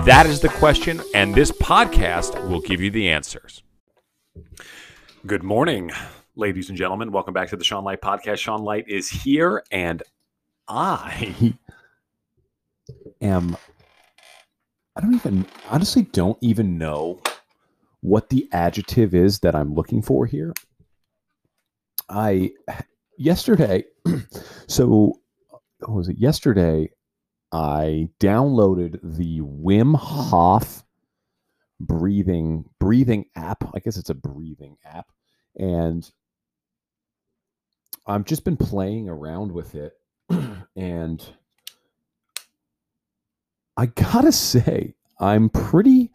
That is the question, and this podcast will give you the answers. Good morning, ladies and gentlemen. Welcome back to the Sean Light Podcast. Sean Light is here, and I am. I don't even, honestly, don't even know what the adjective is that I'm looking for here. I, yesterday, so, what was it? Yesterday, I downloaded the Wim Hof breathing breathing app. I guess it's a breathing app, and I've just been playing around with it, and I gotta say, I'm pretty.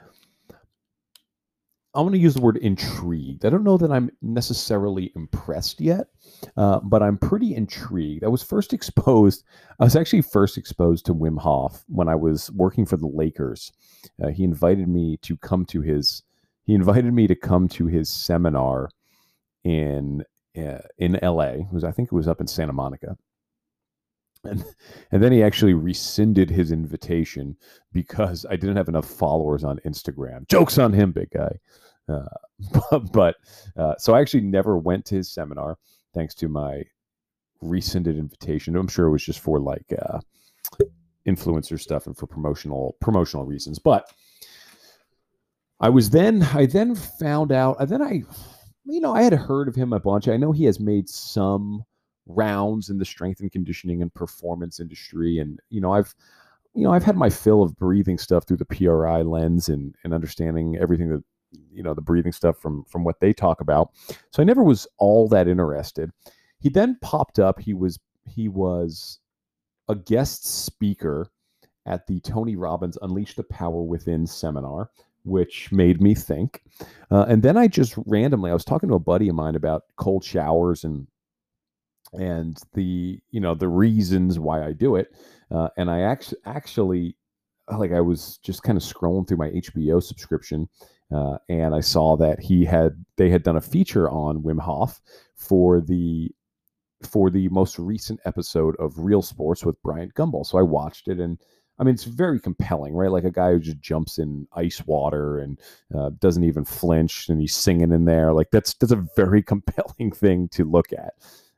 I want to use the word intrigued. I don't know that I'm necessarily impressed yet, uh, but I'm pretty intrigued. I was first exposed, I was actually first exposed to Wim Hof when I was working for the Lakers. Uh, he invited me to come to his, he invited me to come to his seminar in, uh, in LA. It was, I think it was up in Santa Monica. And, and then he actually rescinded his invitation because I didn't have enough followers on Instagram. Jokes on him, big guy. Uh, but uh, so I actually never went to his seminar thanks to my rescinded invitation. I'm sure it was just for like uh, influencer stuff and for promotional promotional reasons. But I was then I then found out. And then I, you know, I had heard of him a bunch. I know he has made some rounds in the strength and conditioning and performance industry, and you know, I've you know, I've had my fill of breathing stuff through the PRI lens and and understanding everything that you know the breathing stuff from from what they talk about. So I never was all that interested. He then popped up. He was he was a guest speaker at the Tony Robbins Unleash the Power Within seminar, which made me think. Uh, and then I just randomly, I was talking to a buddy of mine about cold showers and and the you know the reasons why I do it. Uh, and I actually actually like I was just kind of scrolling through my HBO subscription uh, and I saw that he had they had done a feature on Wim Hof for the for the most recent episode of Real Sports with Bryant Gumbel. So I watched it, and I mean it's very compelling, right? Like a guy who just jumps in ice water and uh, doesn't even flinch, and he's singing in there. Like that's that's a very compelling thing to look at.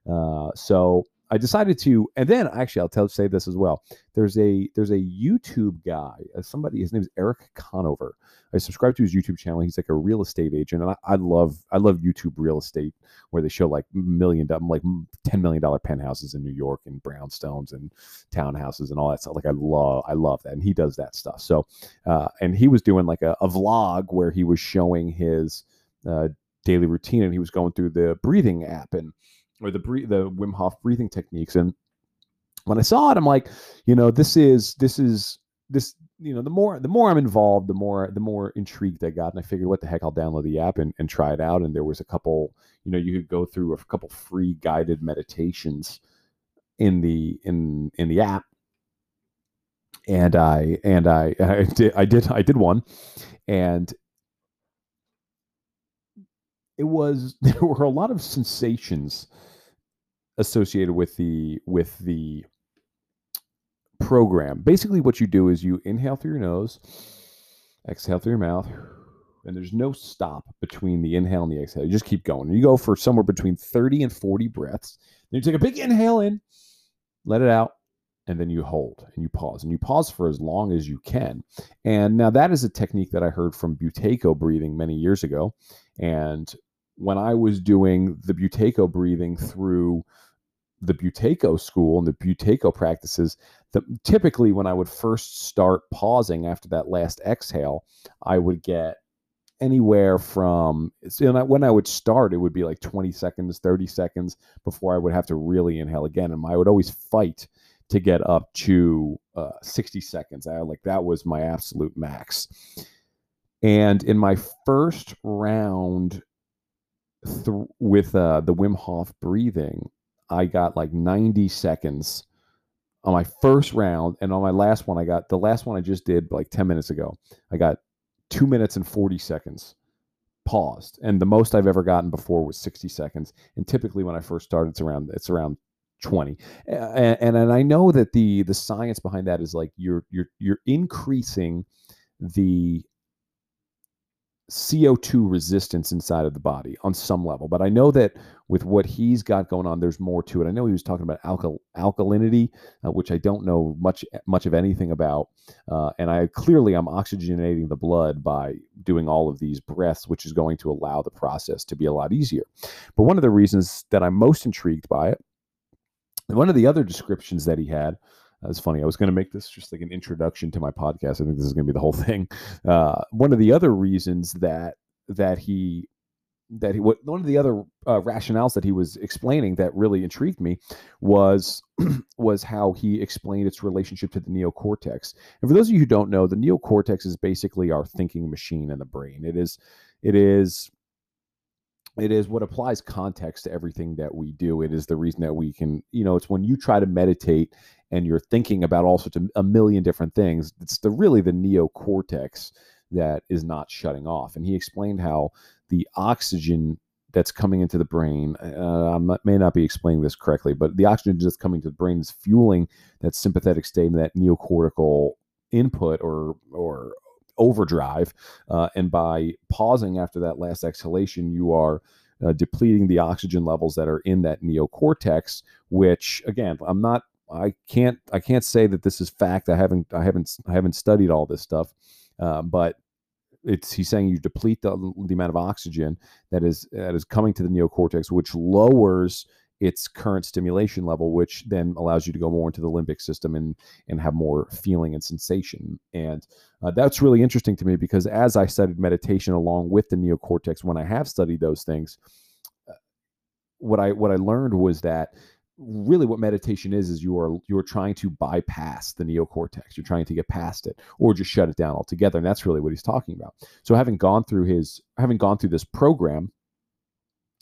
Uh, so I decided to, and then actually I'll tell say this as well. There's a there's a YouTube guy, uh, somebody his name is Eric Conover. I subscribe to his YouTube channel. He's like a real estate agent, and I, I love I love YouTube real estate where they show like million like ten million dollar penthouses in New York and brownstones and townhouses and all that stuff. Like I love I love that, and he does that stuff. So, uh, and he was doing like a, a vlog where he was showing his uh, daily routine, and he was going through the breathing app and or the the Wim Hof breathing techniques. And when I saw it, I'm like, you know, this is this is this you know the more the more I'm involved, the more the more intrigued I got, and I figured, what the heck, I'll download the app and, and try it out. And there was a couple, you know, you could go through a couple free guided meditations in the in in the app. And I and I I did I did I did one, and it was there were a lot of sensations associated with the with the program. Basically, what you do is you inhale through your nose, exhale through your mouth, and there's no stop between the inhale and the exhale. You just keep going. You go for somewhere between 30 and 40 breaths. Then you take a big inhale in, let it out, and then you hold and you pause. And you pause for as long as you can. And now that is a technique that I heard from Buteyko breathing many years ago. And when I was doing the Buteyko breathing through the Buteyko school and the Buteyko practices, the, typically when I would first start pausing after that last exhale, I would get anywhere from you know, when I would start, it would be like 20 seconds, 30 seconds before I would have to really inhale again. And I would always fight to get up to uh, 60 seconds. I like that was my absolute max. And in my first round th- with uh, the Wim Hof breathing, I got like 90 seconds on my first round. And on my last one, I got the last one I just did like 10 minutes ago. I got two minutes and 40 seconds paused. And the most I've ever gotten before was 60 seconds. And typically when I first started, it's around, it's around 20 and, and, and i know that the the science behind that is like you're you're you're increasing the CO2 resistance inside of the body on some level. But I know that with what he's got going on, there's more to it. I know he was talking about alkal- alkalinity, uh, which I don't know much much of anything about. Uh, and I clearly I'm oxygenating the blood by doing all of these breaths, which is going to allow the process to be a lot easier. But one of the reasons that I'm most intrigued by it, one of the other descriptions that he had that's funny. I was going to make this just like an introduction to my podcast. I think this is going to be the whole thing. Uh, one of the other reasons that that he that he what one of the other uh, rationales that he was explaining that really intrigued me was was how he explained its relationship to the neocortex. And for those of you who don't know, the neocortex is basically our thinking machine in the brain. It is it is it is what applies context to everything that we do. It is the reason that we can, you know, it's when you try to meditate and you're thinking about all sorts of a million different things. It's the really the neocortex that is not shutting off. And he explained how the oxygen that's coming into the brain, uh, I may not be explaining this correctly, but the oxygen that's coming to the brain is fueling that sympathetic state and that neocortical input or or overdrive. Uh, and by pausing after that last exhalation, you are uh, depleting the oxygen levels that are in that neocortex. Which again, I'm not. I can't. I can't say that this is fact. I haven't. I haven't. I haven't studied all this stuff. Uh, but it's he's saying you deplete the, the amount of oxygen that is that is coming to the neocortex, which lowers its current stimulation level, which then allows you to go more into the limbic system and and have more feeling and sensation. And uh, that's really interesting to me because as I studied meditation along with the neocortex, when I have studied those things, uh, what I what I learned was that really what meditation is is you are you're trying to bypass the neocortex. You're trying to get past it or just shut it down altogether and that's really what he's talking about. So having gone through his having gone through this program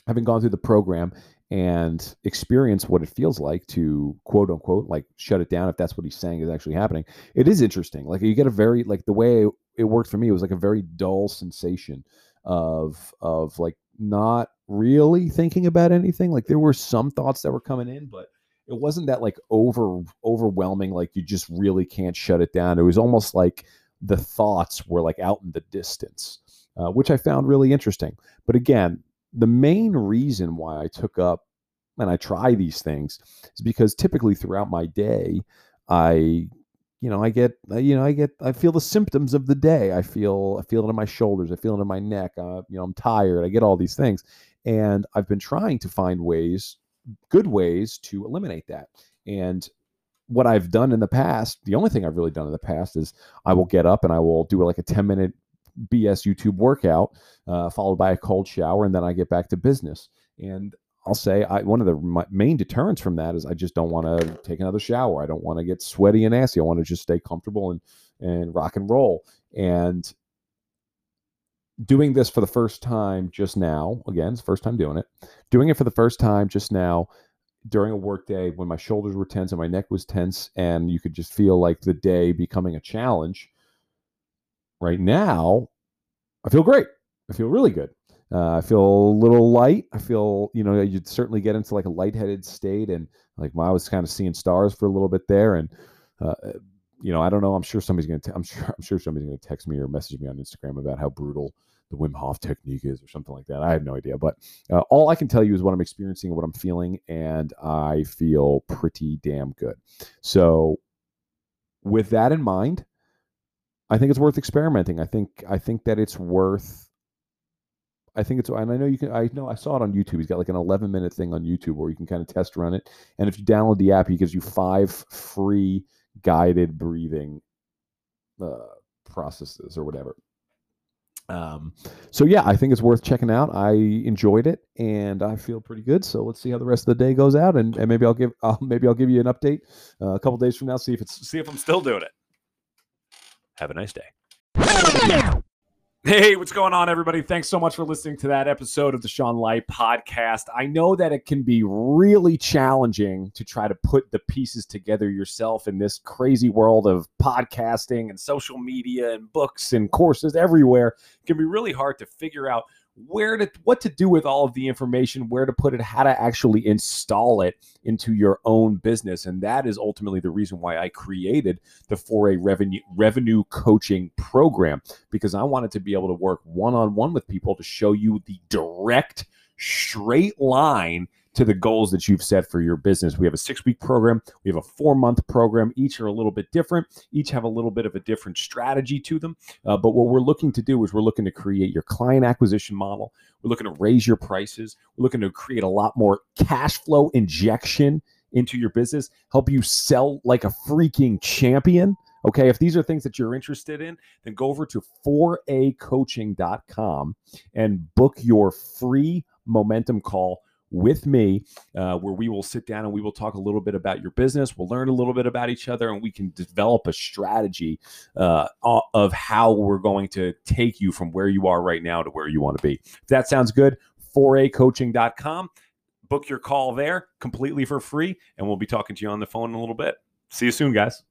having gone through the program and experience what it feels like to quote unquote like shut it down if that's what he's saying is actually happening it is interesting. Like you get a very like the way it worked for me it was like a very dull sensation of of like not really thinking about anything like there were some thoughts that were coming in but it wasn't that like over overwhelming like you just really can't shut it down it was almost like the thoughts were like out in the distance uh, which i found really interesting but again the main reason why I took up and I try these things is because typically throughout my day, I, you know, I get, you know, I get, I feel the symptoms of the day. I feel, I feel it in my shoulders. I feel it in my neck. Uh, you know, I'm tired. I get all these things, and I've been trying to find ways, good ways to eliminate that. And what I've done in the past, the only thing I've really done in the past is I will get up and I will do like a 10 minute BS YouTube workout, uh, followed by a cold shower, and then I get back to business. And I'll say I, one of the main deterrents from that is I just don't want to take another shower. I don't want to get sweaty and nasty. I want to just stay comfortable and and rock and roll. And doing this for the first time just now, again, it's first time doing it. Doing it for the first time just now during a work day when my shoulders were tense and my neck was tense, and you could just feel like the day becoming a challenge right now, I feel great. I feel really good. Uh, I feel a little light. I feel, you know, you'd certainly get into like a lightheaded state, and like well, I was kind of seeing stars for a little bit there, and uh, you know, I don't know. I'm sure somebody's gonna. i am sure. I'm sure somebody's gonna text me or message me on Instagram about how brutal the Wim Hof technique is, or something like that. I have no idea, but uh, all I can tell you is what I'm experiencing and what I'm feeling, and I feel pretty damn good. So, with that in mind, I think it's worth experimenting. I think I think that it's worth. I think it's, and I know you can. I know I saw it on YouTube. He's got like an 11 minute thing on YouTube where you can kind of test run it. And if you download the app, he gives you five free guided breathing uh, processes or whatever. Um, so yeah, I think it's worth checking out. I enjoyed it and I feel pretty good. So let's see how the rest of the day goes out, and, and maybe I'll give maybe I'll give you an update uh, a couple days from now. See if it's see if I'm still doing it. Have a nice day. Hey, what's going on, everybody? Thanks so much for listening to that episode of the Sean Light podcast. I know that it can be really challenging to try to put the pieces together yourself in this crazy world of podcasting and social media and books and courses everywhere. It can be really hard to figure out where to what to do with all of the information where to put it how to actually install it into your own business. And that is ultimately the reason why i created the 4a revenue revenue coaching program because i wanted to be able to work one-on-one with people to show you the direct straight line to the goals that you've set for your business. We have a six week program, we have a four month program. Each are a little bit different, each have a little bit of a different strategy to them. Uh, but what we're looking to do is we're looking to create your client acquisition model, we're looking to raise your prices, we're looking to create a lot more cash flow injection into your business, help you sell like a freaking champion. Okay, if these are things that you're interested in, then go over to 4acoaching.com and book your free momentum call with me, uh, where we will sit down and we will talk a little bit about your business. We'll learn a little bit about each other, and we can develop a strategy uh, of how we're going to take you from where you are right now to where you want to be. If that sounds good, 4acoaching.com. Book your call there completely for free, and we'll be talking to you on the phone in a little bit. See you soon, guys.